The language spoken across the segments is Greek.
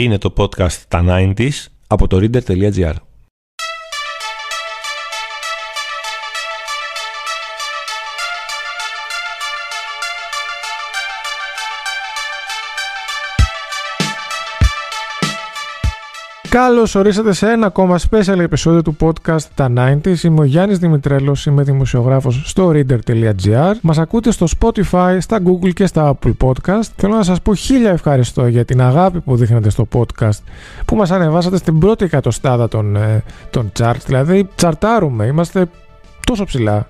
Είναι το podcast «Τα 90's» από το reader.gr. Καλώς ορίσατε σε ένα ακόμα special επεισόδιο του podcast Τα 90s. Είμαι ο Γιάννης Δημητρέλος, είμαι δημοσιογράφος στο reader.gr. Μας ακούτε στο Spotify, στα Google και στα Apple Podcast. Θέλω να σας πω χίλια ευχαριστώ για την αγάπη που δείχνετε στο podcast που μας ανεβάσατε στην πρώτη εκατοστάδα των, ε, των charts. Δηλαδή, τσαρτάρουμε, είμαστε τόσο ψηλά.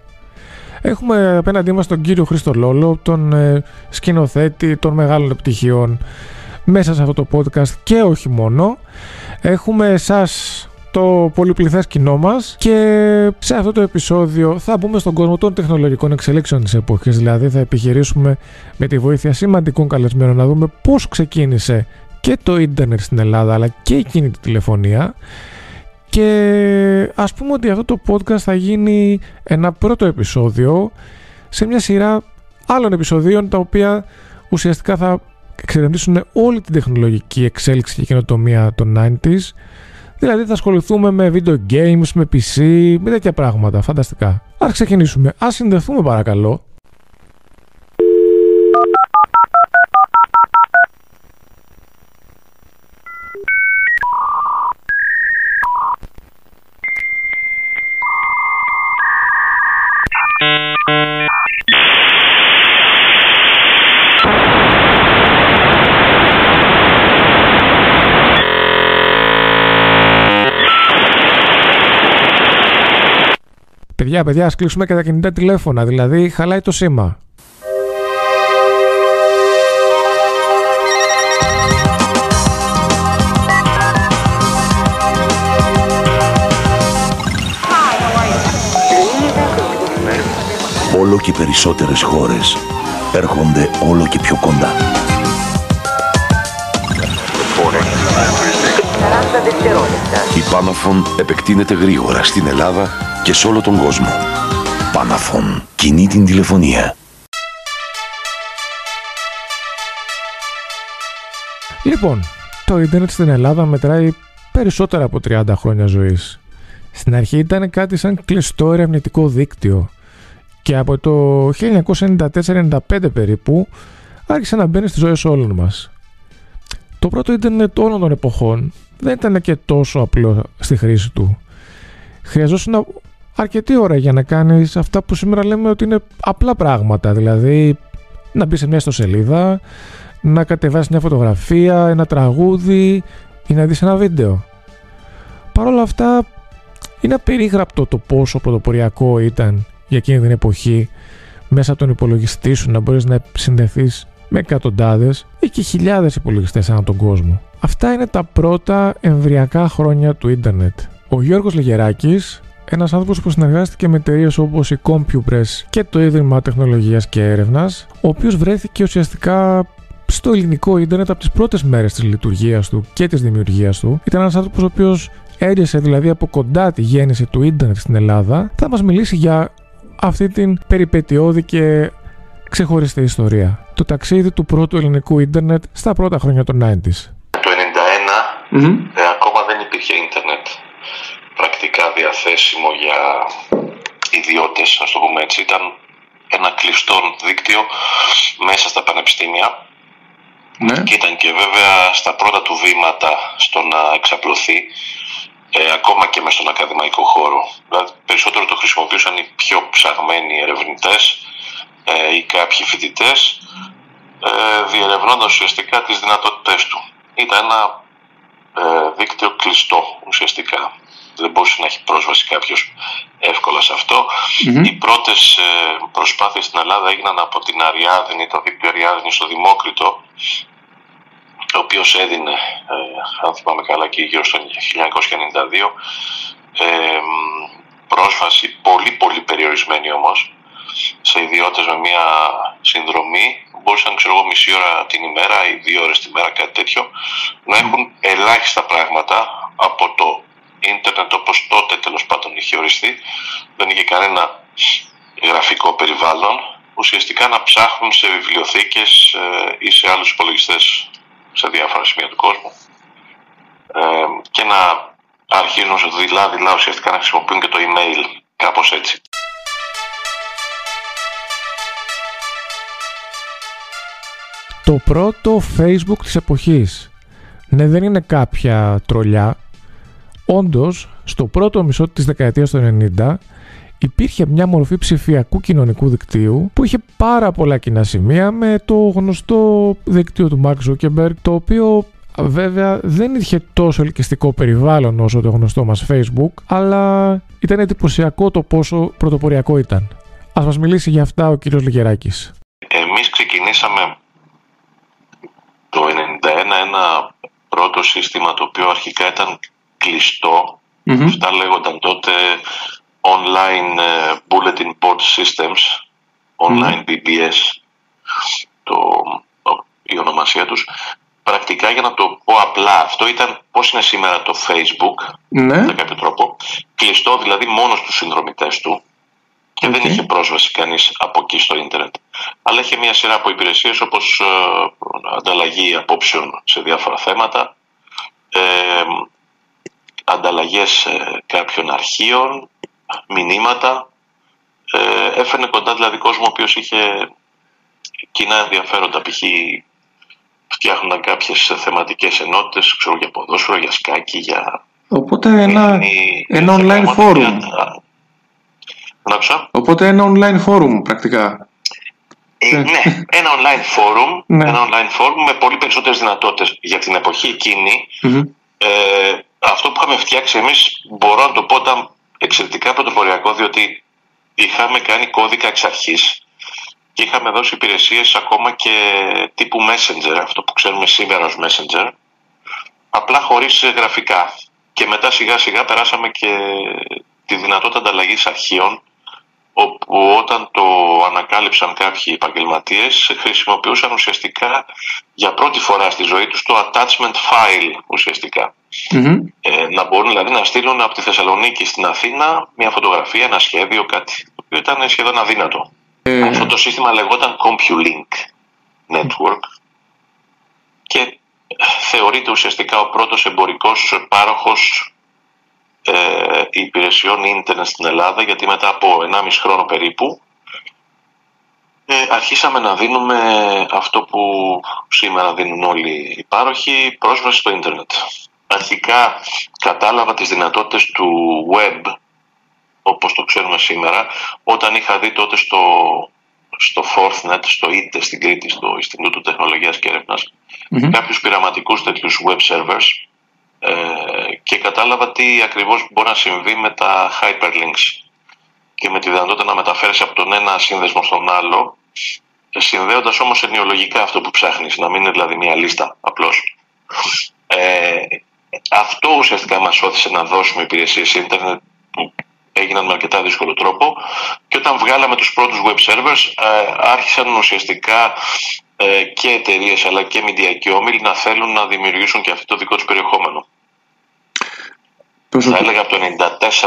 Έχουμε απέναντί μας τον κύριο Χρήστο Λόλο, τον ε, σκηνοθέτη των μεγάλων επιτυχιών μέσα σε αυτό το podcast και όχι μόνο. Έχουμε εσάς το πολυπληθές κοινό μας και σε αυτό το επεισόδιο θα μπούμε στον κόσμο των τεχνολογικών εξελίξεων της εποχής δηλαδή θα επιχειρήσουμε με τη βοήθεια σημαντικών καλεσμένων να δούμε πώς ξεκίνησε και το ίντερνετ στην Ελλάδα αλλά και εκείνη τη τηλεφωνία και ας πούμε ότι αυτό το podcast θα γίνει ένα πρώτο επεισόδιο σε μια σειρά άλλων επεισοδίων τα οποία ουσιαστικά θα εξερευνήσουν όλη την τεχνολογική εξέλιξη και καινοτομία των 90s. Δηλαδή θα ασχοληθούμε με video games, με PC, με τέτοια πράγματα. Φανταστικά. Ας ξεκινήσουμε. Ας συνδεθούμε παρακαλώ. Παιδιά, παιδιά, ας κλείσουμε και τα κινητά τηλέφωνα, δηλαδή χαλάει το σήμα. Όλο και περισσότερες χώρες έρχονται όλο και πιο κοντά. Η Panafon επεκτείνεται γρήγορα στην Ελλάδα και σε όλο τον κόσμο. Panafon κινεί την τηλεφωνία. Λοιπόν, το ίντερνετ στην Ελλάδα μετράει περισσότερα από 30 χρόνια ζωής. Στην αρχή ήταν κάτι σαν κλειστό ερευνητικό δίκτυο και από το 1994-95 περίπου άρχισε να μπαίνει στις ζωές όλων μας. Το πρώτο ίντερνετ όλων των εποχών δεν ήταν και τόσο απλό στη χρήση του. Χρειαζόταν αρκετή ώρα για να κάνεις αυτά που σήμερα λέμε ότι είναι απλά πράγματα, δηλαδή να μπεις σε μια ιστοσελίδα, να κατεβάσεις μια φωτογραφία, ένα τραγούδι ή να δεις ένα βίντεο. Παρ' όλα αυτά είναι απερίγραπτο το πόσο πρωτοποριακό ήταν για εκείνη την εποχή μέσα από τον υπολογιστή σου να μπορείς να συνδεθείς με εκατοντάδες ή και χιλιάδες υπολογιστές ανά τον κόσμο. Αυτά είναι τα πρώτα εμβριακά χρόνια του ίντερνετ. Ο Γιώργος Λεγεράκης, ένας άνθρωπος που συνεργάστηκε με εταιρείες όπως η CompuPress και το Ίδρυμα Τεχνολογίας και Έρευνας, ο οποίος βρέθηκε ουσιαστικά στο ελληνικό ίντερνετ από τις πρώτες μέρες της λειτουργίας του και της δημιουργίας του. Ήταν ένας άνθρωπος ο οποίος έριεσε δηλαδή από κοντά τη γέννηση του ίντερνετ στην Ελλάδα. Θα μας μιλήσει για αυτή την περιπετειώδη και ξεχωριστή ιστορία. Το ταξίδι του πρώτου ελληνικού ίντερνετ στα πρώτα χρόνια των 90s. Το 1991 ε, ακόμα δεν υπήρχε ίντερνετ πρακτικά διαθέσιμο για ιδιώτες, ας το πούμε έτσι. Ήταν ένα κλειστό δίκτυο μέσα στα πανεπιστήμια Ναι. και ήταν και βέβαια στα πρώτα του βήματα στο να εξαπλωθεί ε, ακόμα και μέσα στον ακαδημαϊκό χώρο. Δηλαδή περισσότερο το χρησιμοποιούσαν οι πιο ψαγμένοι ερευνητές ε, ή κάποιοι φοιτητές, ε, διερευνώντας ουσιαστικά τις δυνατότητές του. Ήταν ένα ε, δίκτυο κλειστό ουσιαστικά. Δεν μπορούσε να έχει πρόσβαση κάποιος εύκολα σε αυτό. Μμμ. Οι πρώτες ε, προσπάθειες στην Ελλάδα έγιναν από την Αριάδνη, το δίκτυο Αριάδνη στο Δημόκριτο, ο οποίος έδινε, ε, αν θυμάμαι καλά και γύρω στο 1992, ε, μ, πρόσβαση πολύ πολύ περιορισμένη όμως σε ιδιώτες με μια συνδρομή μπορούσαν ξέρω εγώ μισή ώρα την ημέρα ή δύο ώρες την μέρα κάτι τέτοιο να έχουν ελάχιστα πράγματα από το ίντερνετ όπως τότε τέλος πάντων είχε οριστεί δεν είχε κανένα γραφικό περιβάλλον ουσιαστικά να ψάχνουν σε βιβλιοθήκες ε, ή σε άλλους υπολογιστές σε διάφορα σημεία του κόσμου ε, και να αρχίζουν δειλά-δειλά ουσιαστικά να χρησιμοποιούν και το email, κάπως έτσι. Το πρώτο Facebook της εποχής. Ναι, δεν είναι κάποια τρολιά. Όντως, στο πρώτο μισό της δεκαετίας του 90 υπήρχε μια μορφή ψηφιακού κοινωνικού δικτύου που είχε πάρα πολλά κοινά σημεία με το γνωστό δικτύο του Mark Zuckerberg το οποίο βέβαια δεν είχε τόσο ελκυστικό περιβάλλον όσο το γνωστό μας Facebook αλλά ήταν εντυπωσιακό το πόσο πρωτοποριακό ήταν. Ας μας μιλήσει για αυτά ο κύριος Λιγεράκης. Εμείς ξεκινήσαμε το 1991 ένα πρώτο σύστημα το οποίο αρχικά ήταν κλειστό. Mm-hmm. Αυτά λέγονταν τότε Online ε, Bulletin Board Systems, Online BBS, το, η ονομασία τους. Πρακτικά για να το πω απλά, αυτό ήταν πώς είναι σήμερα το Facebook, ναι. με κάποιο τρόπο, κλειστό δηλαδή μόνο στους συνδρομητές του και δεν είχε πρόσβαση κανείς από εκεί στο ίντερνετ. Αλλά είχε μια σειρά από υπηρεσίες όπως ε, ανταλλαγή απόψεων σε διάφορα θέματα, ε, ανταλλαγές ε, κάποιων αρχείων, μηνύματα. Ε, έφερνε κοντά δηλαδή κόσμο ο οποίος είχε κοινά ενδιαφέροντα, π.χ. φτιάχνονταν κάποιες θεματικές ενότητες, ξέρω για ποδόσφαιρο, για σκάκι, για... Οπότε ένα, ένα online forum. Οπότε ένα online forum πρακτικά. Ε, ναι, ένα online forum, ναι. ένα online forum με πολύ περισσότερες δυνατότητες για την εποχή Ε, αυτό που είχαμε φτιάξει εμείς μπορώ να το πω ήταν εξαιρετικά πρωτοποριακό διότι είχαμε κάνει κώδικα εξ αρχής και είχαμε δώσει υπηρεσίες ακόμα και τύπου Messenger, αυτό που ξέρουμε σήμερα ως Messenger, απλά χωρίς γραφικά. Και μετά σιγά σιγά περάσαμε και τη δυνατότητα ανταλλαγής αρχείων όπου όταν το ανακάλυψαν κάποιοι επαγγελματίες, χρησιμοποιούσαν ουσιαστικά για πρώτη φορά στη ζωή τους το attachment file ουσιαστικά. Ε, να μπορούν δηλαδή να στείλουν από τη Θεσσαλονίκη στην Αθήνα μια φωτογραφία, ένα σχέδιο, κάτι. Το οποίο ήταν σχεδόν αδύνατο. Ε... Αυτό το σύστημα λεγόταν CompuLink Network και θεωρείται ουσιαστικά ο πρώτος εμπορικός πάροχος ε, υπηρεσιών ίντερνετ στην Ελλάδα γιατί μετά από 1,5 χρόνο περίπου ε, αρχίσαμε να δίνουμε αυτό που σήμερα δίνουν όλοι οι πάροχοι, πρόσβαση στο ίντερνετ. Αρχικά κατάλαβα τις δυνατότητες του web, όπως το ξέρουμε σήμερα, όταν είχα δει τότε στο, στο Forthnet, στο ITE στην Κρήτη, στο Ινστιτούτο Τεχνολογίας και Έρευνας, mm-hmm. κάποιους πειραματικούς τέτοιους web servers, ε, και κατάλαβα τι ακριβώς μπορεί να συμβεί με τα hyperlinks και με τη δυνατότητα να μεταφέρεις από τον ένα σύνδεσμο στον άλλο συνδέοντας όμως ενοιολογικά αυτό που ψάχνεις, να μην είναι δηλαδή μια λίστα απλώς. Ε, αυτό ουσιαστικά μας όθησε να δώσουμε υπηρεσίες ίντερνετ που έγιναν με αρκετά δύσκολο τρόπο και όταν βγάλαμε τους πρώτους web servers ε, άρχισαν ουσιαστικά ε, και εταιρείες αλλά και μηντιακοί όμιλοι να θέλουν να δημιουργήσουν και αυτό το δικό τους περιεχόμενο. Θα έλεγα από το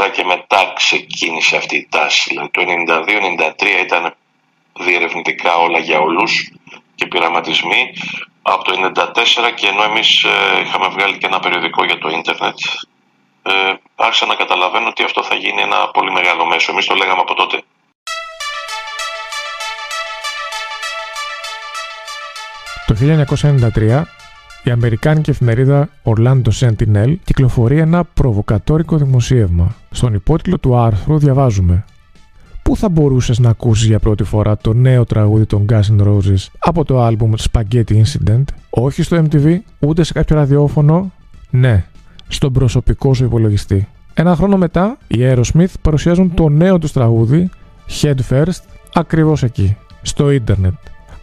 1994 και μετά ξεκίνησε αυτή η τάση. Δηλαδή το 1992-1993 ήταν διερευνητικά όλα για όλους και πειραματισμοί. Από το 1994 και ενώ εμείς ε, είχαμε βγάλει και ένα περιοδικό για το ίντερνετ ε, άρχισα να καταλαβαίνω ότι αυτό θα γίνει ένα πολύ μεγάλο μέσο. Εμείς το λέγαμε από τότε. Το 1993 η Αμερικάνικη εφημερίδα Orlando Sentinel κυκλοφορεί ένα προβοκατόρικο δημοσίευμα. Στον υπότιτλο του άρθρου διαβάζουμε Πού θα μπορούσες να ακούσεις για πρώτη φορά το νέο τραγούδι των Guns N' Roses από το άλμπουμ Spaghetti Incident, όχι στο MTV, ούτε σε κάποιο ραδιόφωνο, ναι, στον προσωπικό σου υπολογιστή. Ένα χρόνο μετά, οι Aerosmith παρουσιάζουν το νέο τους τραγούδι Head First ακριβώς εκεί, στο ίντερνετ.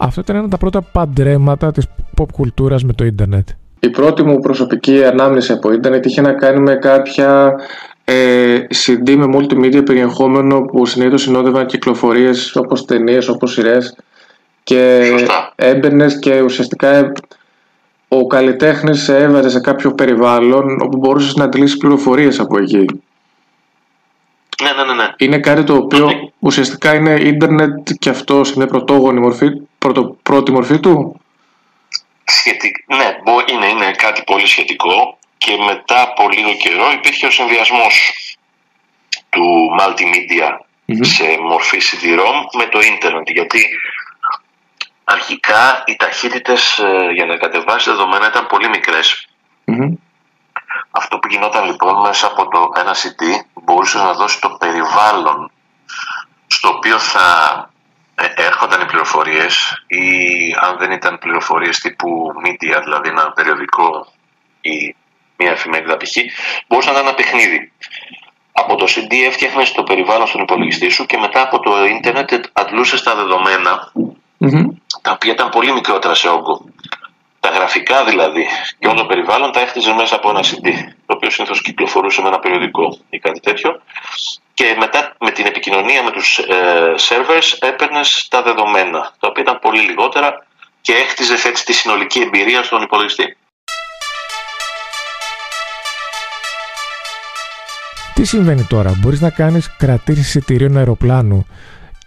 Αυτό ήταν ένα από τα πρώτα παντρέματα της pop κουλτούρας με το ίντερνετ. Η πρώτη μου προσωπική ανάμνηση από ίντερνετ είχε να κάνει με κάποια ε, CD με multimedia περιεχόμενο που συνήθως συνόδευαν κυκλοφορίες όπως ταινίες, όπως σειρές και έμπαινες και ουσιαστικά ο καλλιτέχνης σε έβαζε σε κάποιο περιβάλλον όπου μπορούσες να αντιλήσει πληροφορίες από εκεί. Ναι, ναι, ναι, ναι. Είναι κάτι το οποίο ουσιαστικά είναι ίντερνετ και αυτό σε μια πρωτόγονη μορφή, πρώτη μορφή του; Σχετικ... Ναι, είναι, είναι κάτι πολύ σχετικό. και μετά από λίγο καιρό υπήρχε ο συνδυασμός του multimedia σε μορφή CD-ROM με το ίντερνετ γιατί αρχικά οι ταχύτητες ε, για να κατεβάσεις δεδομένα ήταν πολύ Αυτό που γινόταν λοιπόν μέσα από το ένα CD μπορούσες να δώσεις το περιβάλλον στο οποίο θα ε, έρχονταν οι πληροφορίες ή αν δεν ήταν πληροφορίες τύπου media, δηλαδή ένα περιοδικό ή μια εφημερίδα π.χ. μπορούσε να ήταν ένα παιχνίδι. Από το CD έφτιαχνες το περιβάλλον στον υπολογιστή σου και μετά από το ίντερνετ αντλούσες τα δεδομένα τα οποία ήταν πολύ μικρότερα σε όγκο. Τα γραφικά δηλαδή και όλο το περιβάλλον τα έχτιζε μέσα από ένα CD, το οποίο συνήθως κυκλοφορούσε με ένα περιοδικό ή κάτι τέτοιο. Και μετά με την επικοινωνία με τους ε, servers έπαιρνες τα δεδομένα, τα οποία ήταν πολύ λιγότερα και έχτιζε έτσι τη συνολική εμπειρία στον υπολογιστή. Τι συμβαίνει τώρα, μπορείς να κάνεις κρατήσεις εισιτηρίων αεροπλάνου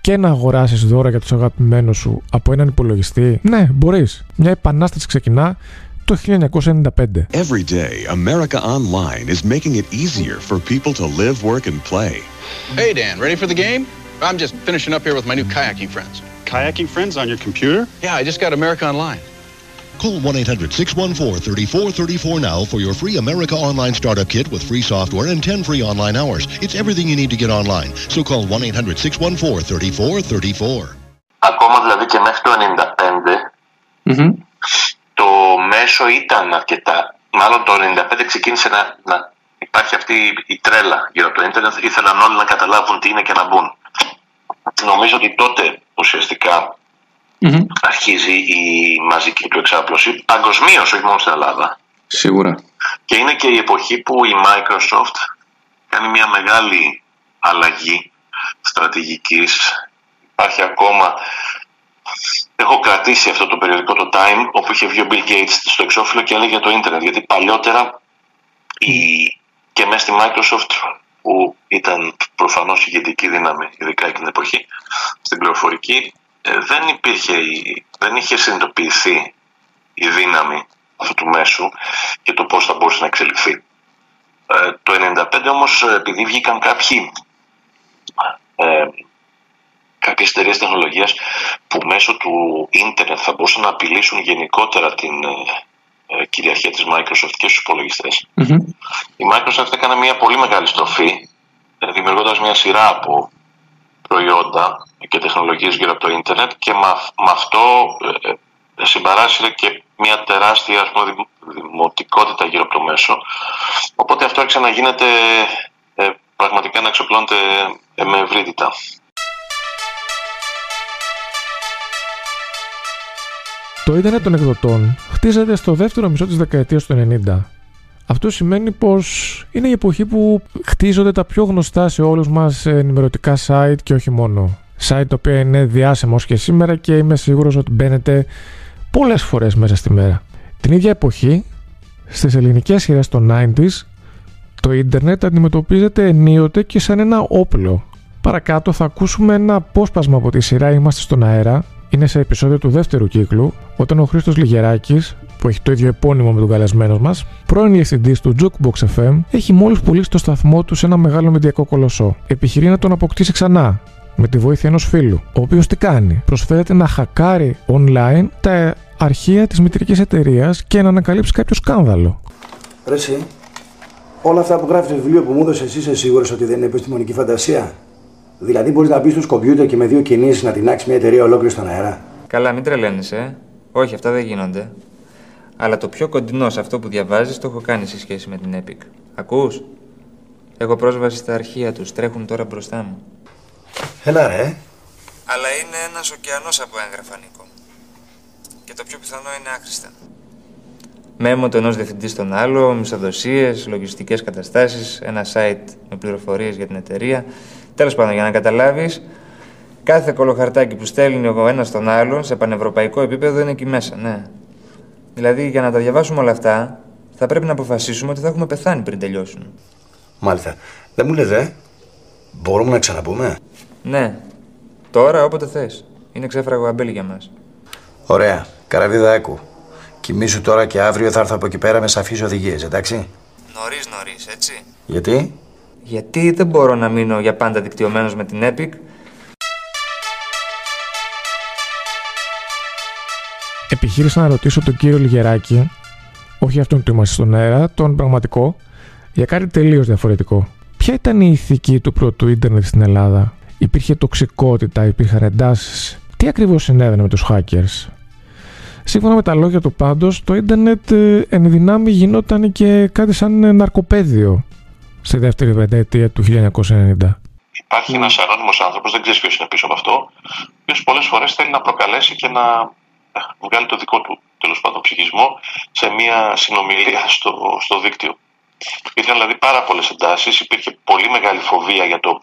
και να αγοράσεις δώρα για τους αγαπημένους σου από έναν υπολογιστή; Ναι, μπορείς. Μια επανάσταση ξεκινά το 1995. Every day, America Online is making it easier for people to live, work and play. Hey Dan, ready for the game? I'm just finishing up here with my new kayaking friends. Kayaking friends on your computer? Yeah, I just got America Online. Call 1-800-614-3434 now for your free America Online Startup Kit with free software and 10 free online hours. It's everything you need to get online. So call 1-800-614-3434. Ακόμα δηλαδή και μέχρι το 95 το Μέσο ήταν αρκετά. Μάλλον το 95 ξεκίνησε να, να υπάρχει αυτή η τρέλα γύρω από το ίντερνετ. Ήθελαν όλοι να καταλάβουν τι είναι και να μπουν. Νομίζω ότι τότε ουσιαστικά mm-hmm. αρχίζει η μαζική του εξάπλωση παγκοσμίως, όχι μόνο στην Ελλάδα. Σίγουρα. Και είναι και η εποχή που η Microsoft κάνει μια μεγάλη αλλαγή στρατηγικής. Υπάρχει ακόμα... Έχω κρατήσει αυτό το περιοδικό το Time όπου είχε βγει ο Bill Gates στο εξώφυλλο και έλεγε για το ίντερνετ γιατί παλιότερα η... και μέσα στη Microsoft που ήταν προφανώς ηγετική δύναμη ειδικά εκείνη την εποχή στην πληροφορική ε, δεν υπήρχε, δεν είχε συνειδητοποιηθεί η δύναμη αυτού του μέσου και το πώς θα μπορούσε να εξελιχθεί. Ε, το 1995 όμως επειδή βγήκαν κάποιοι ε, κάποιες εταιρείες τεχνολογίας που μέσω του ίντερνετ θα μπορούσαν να απειλήσουν γενικότερα την ε, κυριαρχία της Microsoft και στους υπολογιστες Η Microsoft έκανε μια πολύ μεγάλη στροφή δημιουργώντας μια σειρά από προϊόντα και τεχνολογίες γύρω από το ίντερνετ και με, αυτό ε, ε, συμπαράσυρε και μια τεράστια ας πούμε, δημοτικότητα γύρω από το μέσο. Οπότε αυτό άρχισε να γίνεται ε, πραγματικά να εξοπλώνεται ε, με ευρύτητα. Το ίντερνετ των εκδοτών χτίζεται στο δεύτερο μισό της δεκαετίας του 90 αυτό σημαίνει πως είναι η εποχή που χτίζονται τα πιο γνωστά σε όλους μας ενημερωτικά site και όχι μόνο. Site το οποίο είναι διάσημος και σήμερα και είμαι σίγουρος ότι μπαίνετε πολλές φορές μέσα στη μέρα. Την ίδια εποχή, στις ελληνικές σειρές των 90s, το ίντερνετ αντιμετωπίζεται ενίοτε και σαν ένα όπλο. Παρακάτω θα ακούσουμε ένα απόσπασμα από τη σειρά «Είμαστε στον αέρα», είναι σε επεισόδιο του δεύτερου κύκλου, όταν ο Χρήστος Λιγεράκης που έχει το ίδιο επώνυμο με τον καλεσμένος μας, πρώην διευθυντής του Jukebox FM, έχει μόλις πουλήσει το σταθμό του σε ένα μεγάλο μεντιακό κολοσσό. Επιχειρεί να τον αποκτήσει ξανά με τη βοήθεια ενός φίλου, ο οποίος τι κάνει, προσφέρεται να χακάρει online τα αρχεία της μητρικής εταιρείας και να ανακαλύψει κάποιο σκάνδαλο. Ρε εσύ, όλα αυτά που γράφεις στο βιβλίο που μου έδωσες εσύ είσαι σίγουρος ότι δεν είναι επιστημονική φαντασία; Δηλαδή μπορείς να μπεις στο κομπιούτερ και με δύο κινήσεις να τεινάξει μια εταιρεία ολόκληρη στον αέρα. Καλά, μην τρελαίνεσαι. Ε. Όχι, αυτά δεν γίνονται αλλά το πιο κοντινό σε αυτό που διαβάζεις το έχω κάνει σε σχέση με την Epic. Ακούς; Έχω πρόσβαση στα αρχεία τους, τρέχουν τώρα μπροστά μου. Έλα ρε. Αλλά είναι ένας ωκεανός από έγγραφα, Νίκο. Και το πιο πιθανό είναι άχρηστα. Μέμο το ενός διευθυντή στον άλλο, μισοδοσίες, λογιστικές καταστάσεις, ένα site με πληροφορίες για την εταιρεία. Τέλος πάντων, για να καταλάβεις, κάθε κολοχαρτάκι που στέλνει ο ένας στον άλλον σε πανευρωπαϊκό επίπεδο είναι εκεί μέσα, ναι. Δηλαδή, για να τα διαβάσουμε όλα αυτά, θα πρέπει να αποφασίσουμε ότι θα έχουμε πεθάνει πριν τελειώσουν. Μάλιστα. Δεν μου λέτε, ε; Μπορούμε να ξαναπούμε; Ναι. Τώρα, όποτε θες. Είναι ξέφραγο αμπέλι για μας. Ωραία. Καραβίδα έκου. Κοιμήσου τώρα και αύριο θα έρθω από εκεί πέρα με σαφείς οδηγίες, εντάξει; Νωρίς νωρίς, έτσι. Γιατί; Γιατί δεν μπορώ να μείνω για πάντα δικτυωμένος με την Epic. Επιχείρησα να ρωτήσω τον κύριο Λιγεράκη, όχι αυτόν που είμαστε στον αέρα, τον πραγματικό, για κάτι τελείως διαφορετικό. Ποια ήταν η ηθική του πρώτου ίντερνετ στην Ελλάδα; Υπήρχε τοξικότητα, υπήρχαν εντάσεις. Τι ακριβώς συνέβαινε με τους hackers; Σύμφωνα με τα λόγια του πάντως, το ίντερνετ ε, εν δυνάμει γινόταν και κάτι σαν ναρκοπαίδιο στη δεύτερη πενταετία του 1990. Υπάρχει ένας ανώνυμος άνθρωπος, δεν ξέρεις ποιος είναι πίσω από αυτό, ο οποίος πολλές φορές θέλει να προκαλέσει και να ε, βγάλει το δικό του τέλος πάντων ψυχισμό σε μια συνομιλία στο, στο δίκτυο. Υπήρχαν δηλαδή πάρα πολλές εντάσεις, υπήρχε πολύ μεγάλη φοβία για το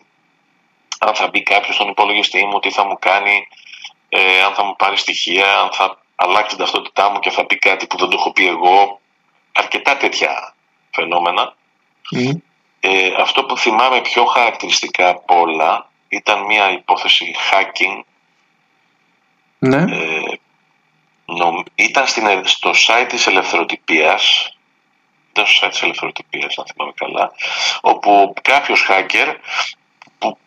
αν θα μπει κάποιος στον υπολογιστή μου, τι θα μου κάνει, ε, αν θα μου πάρει στοιχεία, αν θα αλλάξει την ταυτότητά μου και θα πει κάτι που δεν το έχω πει εγώ. Αρκετά τέτοια φαινόμενα. Ε, αυτό που θυμάμαι πιο χαρακτηριστικά από όλα ήταν μια υπόθεση hacking. Ναι. Ε, ήταν στην, στο site της ελευθεροτυπίας ήταν στο site της ελευθεροτυπίας αν θυμάμαι καλά όπου κάποιος hacker που, ο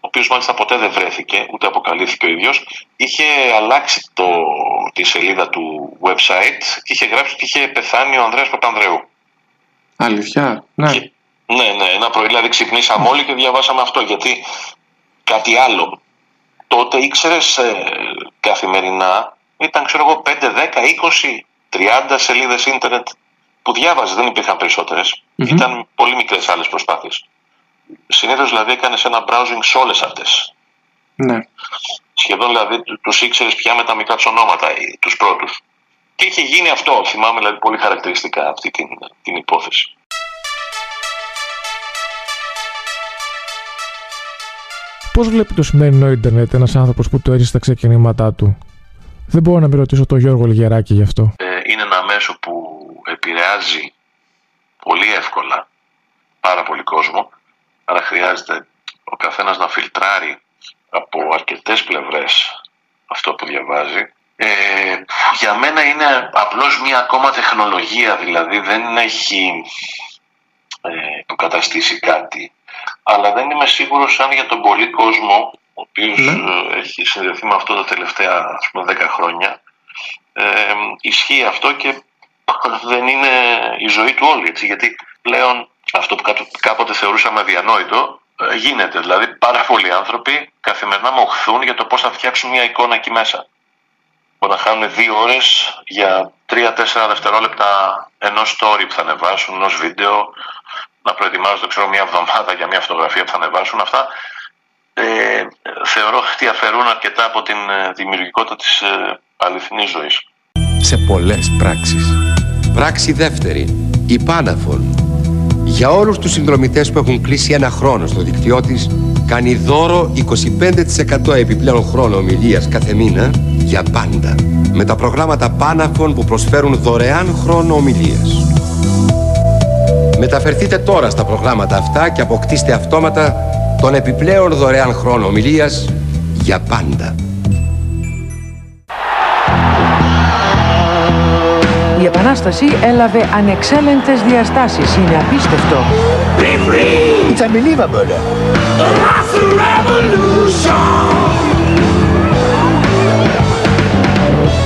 οποίος μάλιστα ποτέ δεν βρέθηκε ούτε αποκαλύφθηκε ο ίδιος είχε αλλάξει το, τη σελίδα του website και είχε γράψει ότι είχε πεθάνει ο Ανδρέας Παπανδρέου Αλήθεια, ναι. Και, ναι, ναι, ένα πρωί δηλαδή ξυπνήσαμε όλοι και διαβάσαμε αυτό γιατί κάτι άλλο. Τότε ήξερες ε, καθημερινά, ήταν ξέρω εγώ 5, 10, 20, 30 σελίδες ίντερνετ που διάβαζες, δεν υπήρχαν Ήταν πολύ μικρές άλλες προσπάθειες. Συνήθως δηλαδή έκανες ένα browsing σε όλες αυτές. Ναι. Σχεδόν δηλαδή του ήξερες πια με τα μικρά τους ονόματα, τους πρώτους. Και είχε γίνει αυτό, θυμάμαι δηλαδή πολύ χαρακτηριστικά αυτή την, την υπόθεση. Πώς βλέπει το σημερινό Ιντερνετ ένας άνθρωπος που το έζησε στα ξεκινήματά του; Δεν μπορώ να μην ρωτήσω τον Γιώργο Λιγεράκη γι' αυτό. Ε, είναι ένα μέσο που επηρεάζει πολύ εύκολα πάρα πολύ κόσμο. Άρα χρειάζεται ο καθένας να φιλτράρει από αρκετές πλευρές αυτό που διαβάζει. Ε, για μένα είναι απλώς μια ακόμα τεχνολογία, δηλαδή δεν έχει ε, υποκαταστήσει κάτι αλλά δεν είμαι σίγουρος αν για τον πολύ κόσμο, ο οποίος ναι. Ε, έχει συνδεθεί με αυτό τα τελευταία ας πούμε, 10 χρόνια, ε, ισχύει αυτό και δεν είναι η ζωή του όλη. Έτσι, γιατί πλέον αυτό που κάποτε θεωρούσαμε αδιανόητο ε, γίνεται. Δηλαδή πάρα πολλοί άνθρωποι καθημερινά μοχθούν για το πώς θα φτιάξουν μια εικόνα εκεί μέσα. Μπορεί να χάνουν δύο ώρες για τρία-τέσσερα δευτερόλεπτα ενός story που θα ανεβάσουν, ενός βίντεο, να προετοιμάζονται ξέρω, μια εβδομάδα για μια φωτογραφία που θα ανεβάσουν αυτά ε, θεωρώ ότι αφαιρούν αρκετά από την ε, δημιουργικότητα της ε, αληθινής ζωής. Σε πολλές πράξεις. Πράξη δεύτερη. Η Πάναφων. Για όλους τους συνδρομητές που έχουν κλείσει ένα χρόνο στο δικτυό της, κάνει δώρο 25% επιπλέον χρόνο ομιλίας κάθε μήνα για πάντα. Με τα προγράμματα Πάναφων που προσφέρουν δωρεάν χρόνο ομιλίας. Μεταφερθείτε τώρα στα προγράμματα αυτά και αποκτήστε αυτόματα τον επιπλέον δωρεάν χρόνο ομιλίας για πάντα. Η Επανάσταση έλαβε ανεξέλεγκτες διαστάσεις. Είναι απίστευτο. It's unbelievable.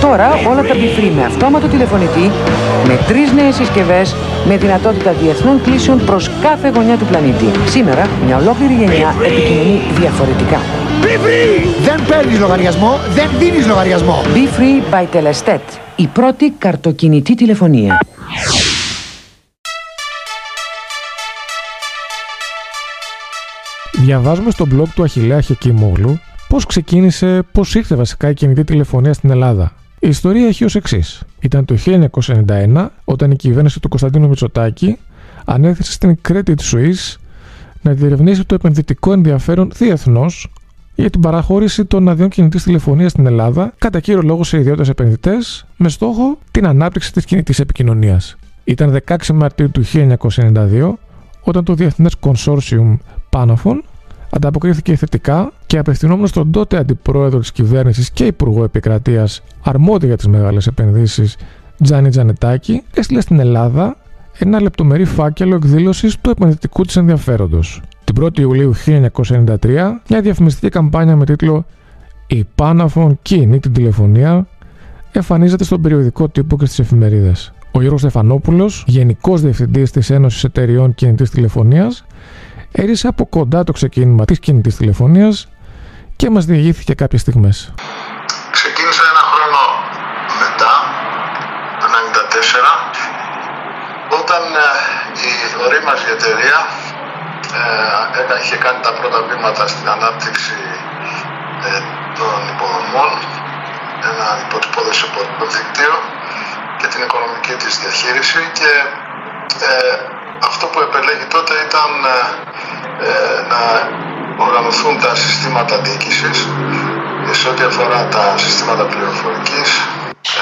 Τώρα όλα τα μπιφρί με αυτόματο τηλεφωνητή, με τρεις νέες συσκευές, με δυνατότητα διεθνών κλήσεων προς κάθε γωνιά του πλανήτη. Σήμερα μια ολόκληρη γενιά επικοινωνεί διαφορετικά. Δεν παίρνεις λογαριασμό, δεν δίνεις λογαριασμό. Be Free by Telestet, η πρώτη καρτοκινητή τηλεφωνία. Διαβάζουμε στο blog του Αχιλέα Χεκίμογλου πώς ξεκίνησε, πώς ήρθε βασικά η κινητή τηλεφωνία στην Ελλάδα. Η ιστορία έχει ως εξής. Ήταν το 1991 όταν η κυβέρνηση του Κωνσταντίνου Μητσοτάκη ανέθεσε στην Credit Suisse να διερευνήσει το επενδυτικό ενδιαφέρον διεθνώς για την παραχώρηση των αδειών κινητής τηλεφωνίας στην Ελλάδα, κατά κύριο λόγο σε ιδιώτες επενδυτές, με στόχο την ανάπτυξη της κινητής επικοινωνίας. Ήταν 16 Μαρτίου του 1992 όταν το Διεθνές Consortium Panaphone ανταποκρίθηκε θετικά και απευθυνόμενος στον τότε αντιπρόεδρο της κυβέρνησης και υπουργό επικρατείας αρμόδιο για τις μεγάλες επενδύσεις, Τζάνι Τζανετάκη, έστειλε στην Ελλάδα ένα λεπτομερή φάκελο εκδήλωσης του επενδυτικού της ενδιαφέροντος. Την 1η Ιουλίου 1993, μια διαφημιστική καμπάνια με τίτλο Η Πάναφων κινεί την τηλεφωνία εμφανίζεται στον περιοδικό τύπο και στις εφημερίδες. Ο Γιώργος Στεφανόπουλος, Γενικός Διευθυντής της Ένωσης Εταιριών Κινητής Τηλεφωνίας, έρισε από κοντά το ξεκίνημα της κινητής τηλεφωνίας και μας διηγήθηκε κάποιες στιγμές. Ξεκίνησα ένα χρόνο μετά, το 1994, όταν ε, η δωρή μας η εταιρεία ε, είχε κάνει τα πρώτα βήματα στην ανάπτυξη ε, των υποδομών, ένα υποτυπώδες δίκτυο και την οικονομική της διαχείριση και ε, αυτό που επελέγει τότε ήταν ε, ε, να οργανωθούν τα συστήματα διοίκησης σε ό,τι αφορά τα συστήματα πληροφορικής,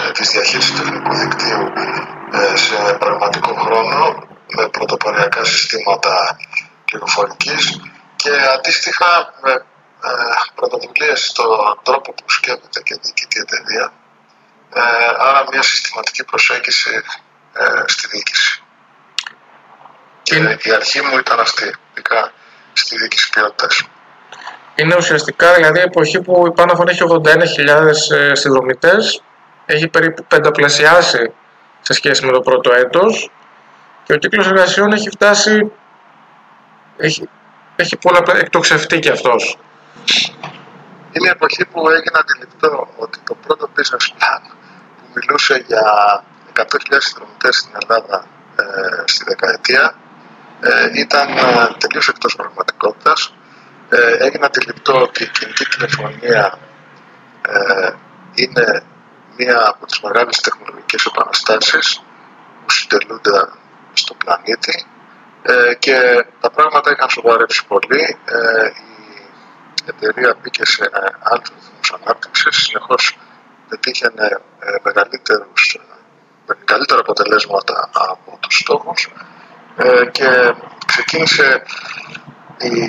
ε, της διαχείρισης του εθνικού δικτύου σε πραγματικό χρόνο με πρωτοποριακά συστήματα πληροφορικής και αντίστοιχα με πρωτοβουλίες στον τρόπο που σκέφτεται και διοικητή εταιρεία άρα μια συστηματική προσέγγιση στη διοίκηση. Και η αρχή μου ήταν αυτή, ειδικά στη διοίκηση ποιότητας. Είναι ουσιαστικά δηλαδή η εποχή που η Πάναφων έχει 81.000 συνδρομητές, έχει περίπου πενταπλασιάσει σε σχέση με το πρώτο έτος και ο κύκλος εργασιών έχει φτάσει, έχει, έχει πολλά, εκτοξευτεί και αυτός. Είναι η εποχή που έγινε αντιληπτό ότι το πρώτο business plan που μιλούσε για 100.000 συνδρομητές στην Ελλάδα ε, στη δεκαετία ε, ήταν ε, τελείως εκτός πραγματικότητας. Ε, έγινε αντιληπτό ότι η κινητή τηλεφωνία ε, είναι μία από τις μεγάλες τεχνολογικές επαναστάσεις που συντελούνται στο πλανήτη ε, και τα πράγματα είχαν σοβαρεύσει πολύ. Ε, η εταιρεία μπήκε σε άλλους ρυθμούς ανάπτυξης, συνεχώς πετύχαινε ε, μεγαλύτερους, μεγαλύτερα αποτελέσματα από τους στόχους ε, και ξεκίνησε η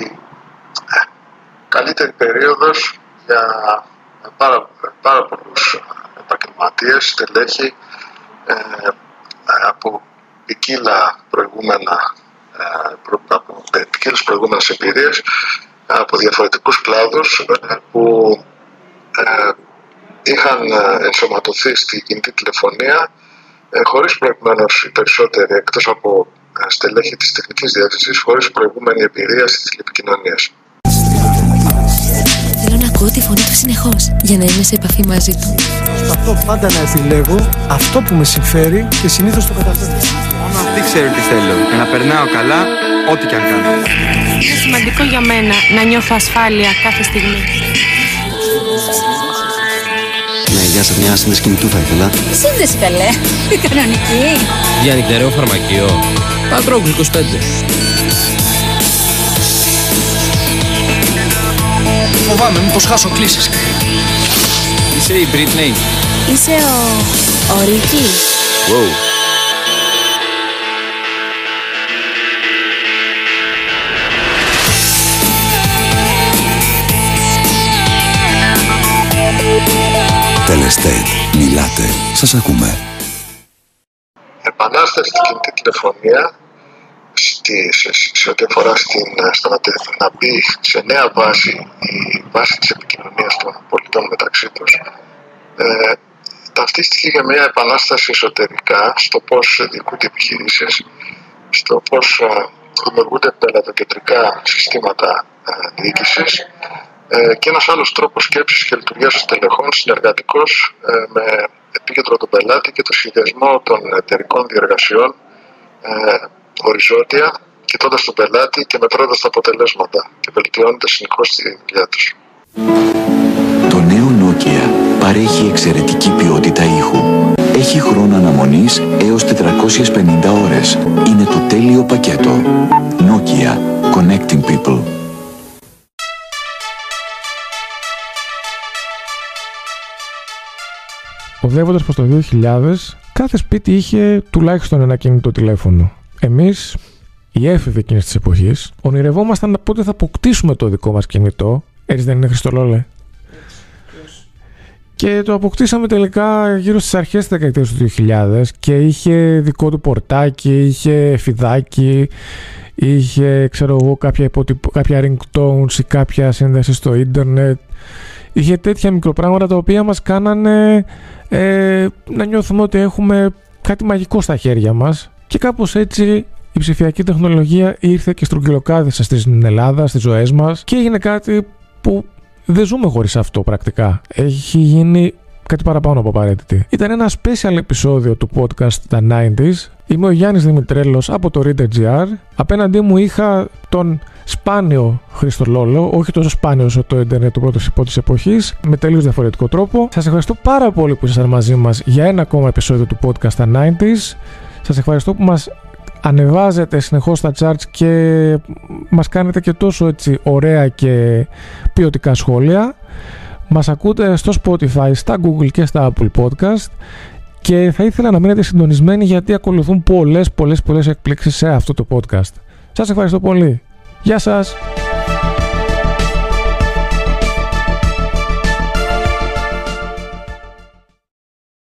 ε, καλύτερη περίοδος για πάρα, πάρα πολλούς επαγγελματίες, στελέχη ε, από ποικίλα προηγούμενα από ποικίλες προηγούμενες εμπειρίες από διαφορετικούς κλάδους που είχαν ενσωματωθεί στη κινητή τηλεφωνία χωρίς προηγουμένως οι περισσότεροι εκτός από στελέχη της τεχνικής διεύθυνσης χωρίς προηγούμενη εμπειρία στις τηλεπικοινωνίες. Θέλω να ακούω τη φωνή του συνεχώς για να είμαι σε επαφή μαζί του. Προσπαθώ πάντα να επιλέγω αυτό που με συμφέρει και συνήθως το καταφέρνω. Μόνο αυτή ξέρει τι θέλω και να περνάω καλά ό,τι και αν κάνω. Είναι σημαντικό για μένα να νιώθω ασφάλεια κάθε στιγμή. Ναι, γεια σας, μια σύνδεση κινητού θα ήθελα. Σύνδεση καλέ, κανονική. Για νυχτεραίο φαρμακείο. Πατρόγκου 25. Φοβάμαι μήπως χάσω κλήσεις. Είσαι η Britney. Είσαι ο... ο Ρίκη. Wow. Τελεστέτ, μιλάτε, σας ακούμε. Επανάσταση στην κινητή τηλεφωνία στη, σε, σε ό,τι αφορά στην, στο να, να μπει σε νέα βάση η βάση της επικοινωνίας των πολιτών μεταξύ τους ε, ταυτίστηκε για μια επανάσταση εσωτερικά στο πώς διοικούνται επιχειρήσεις, στο πώς ε, δημιουργούνται πελατοκεντρικά συστήματα ε, διοίκησης ε, και ένας άλλος τρόπος σκέψης και λειτουργίας των τελεχών συνεργατικός ε, με επίκεντρο τον πελάτη και το σχεδιασμό των εταιρικών διεργασιών ε, οριζόντια, κοιτώντας τον πελάτη και μετρώντας τα αποτελέσματα και βελτιώνοντας συνεχώς τη δουλειά τους. Το νέο Nokia παρέχει εξαιρετική ποιότητα ήχου. Έχει χρόνο αναμονής έως 450 ώρες. Είναι το τέλειο πακέτο. Nokia. Connecting people. Οδεύοντας προς το 2000, κάθε σπίτι είχε τουλάχιστον ένα κινητό τηλέφωνο. Εμείς, οι έφηβοι εκείνης της εποχής, ονειρευόμασταν πότε θα αποκτήσουμε το δικό μας κινητό. Έτσι δεν είναι, Χριστολόλε; και το αποκτήσαμε τελικά γύρω στις αρχές της δεκαετίας του 2000 και είχε δικό του πορτάκι, είχε φιδάκι, είχε ξέρω εγώ κάποια, υποτυπ... κάποια ringtones ή κάποια σύνδεση στο ίντερνετ είχε τέτοια μικροπράγματα τα οποία μας κάνανε ε, να νιώθουμε ότι έχουμε κάτι μαγικό στα χέρια μας και κάπως έτσι η ψηφιακή τεχνολογία ήρθε και στρογγυλοκάδισε στην Ελλάδα, στις ζωές μας και έγινε κάτι που δεν ζούμε χωρίς αυτό πρακτικά. Έχει γίνει κάτι παραπάνω από απαραίτητη. Ήταν ένα special επεισόδιο του podcast τα 90s. Είμαι ο Γιάννης Δημητρέλος από το Reader.gr. Απέναντί μου είχα τον σπάνιο Χρήστο Λόλο, όχι τόσο σπάνιο όσο το Ιντερνετ του πρώτη εποχής, με τελείως διαφορετικό τρόπο. Σας ευχαριστώ πάρα πολύ που ήσασταν μαζί μας για ένα ακόμα επεισόδιο του podcast τα 90s. Σας ευχαριστώ που μας ανεβάζετε συνεχώς τα charts και μας κάνετε και τόσο έτσι ωραία και ποιοτικά σχόλια. Μας ακούτε στο Spotify, στα Google και στα Apple Podcast και θα ήθελα να μείνετε συντονισμένοι γιατί ακολουθούν πολλές πολλές πολλές εκπλήξεις σε αυτό το podcast. Σας ευχαριστώ πολύ. Γεια σας!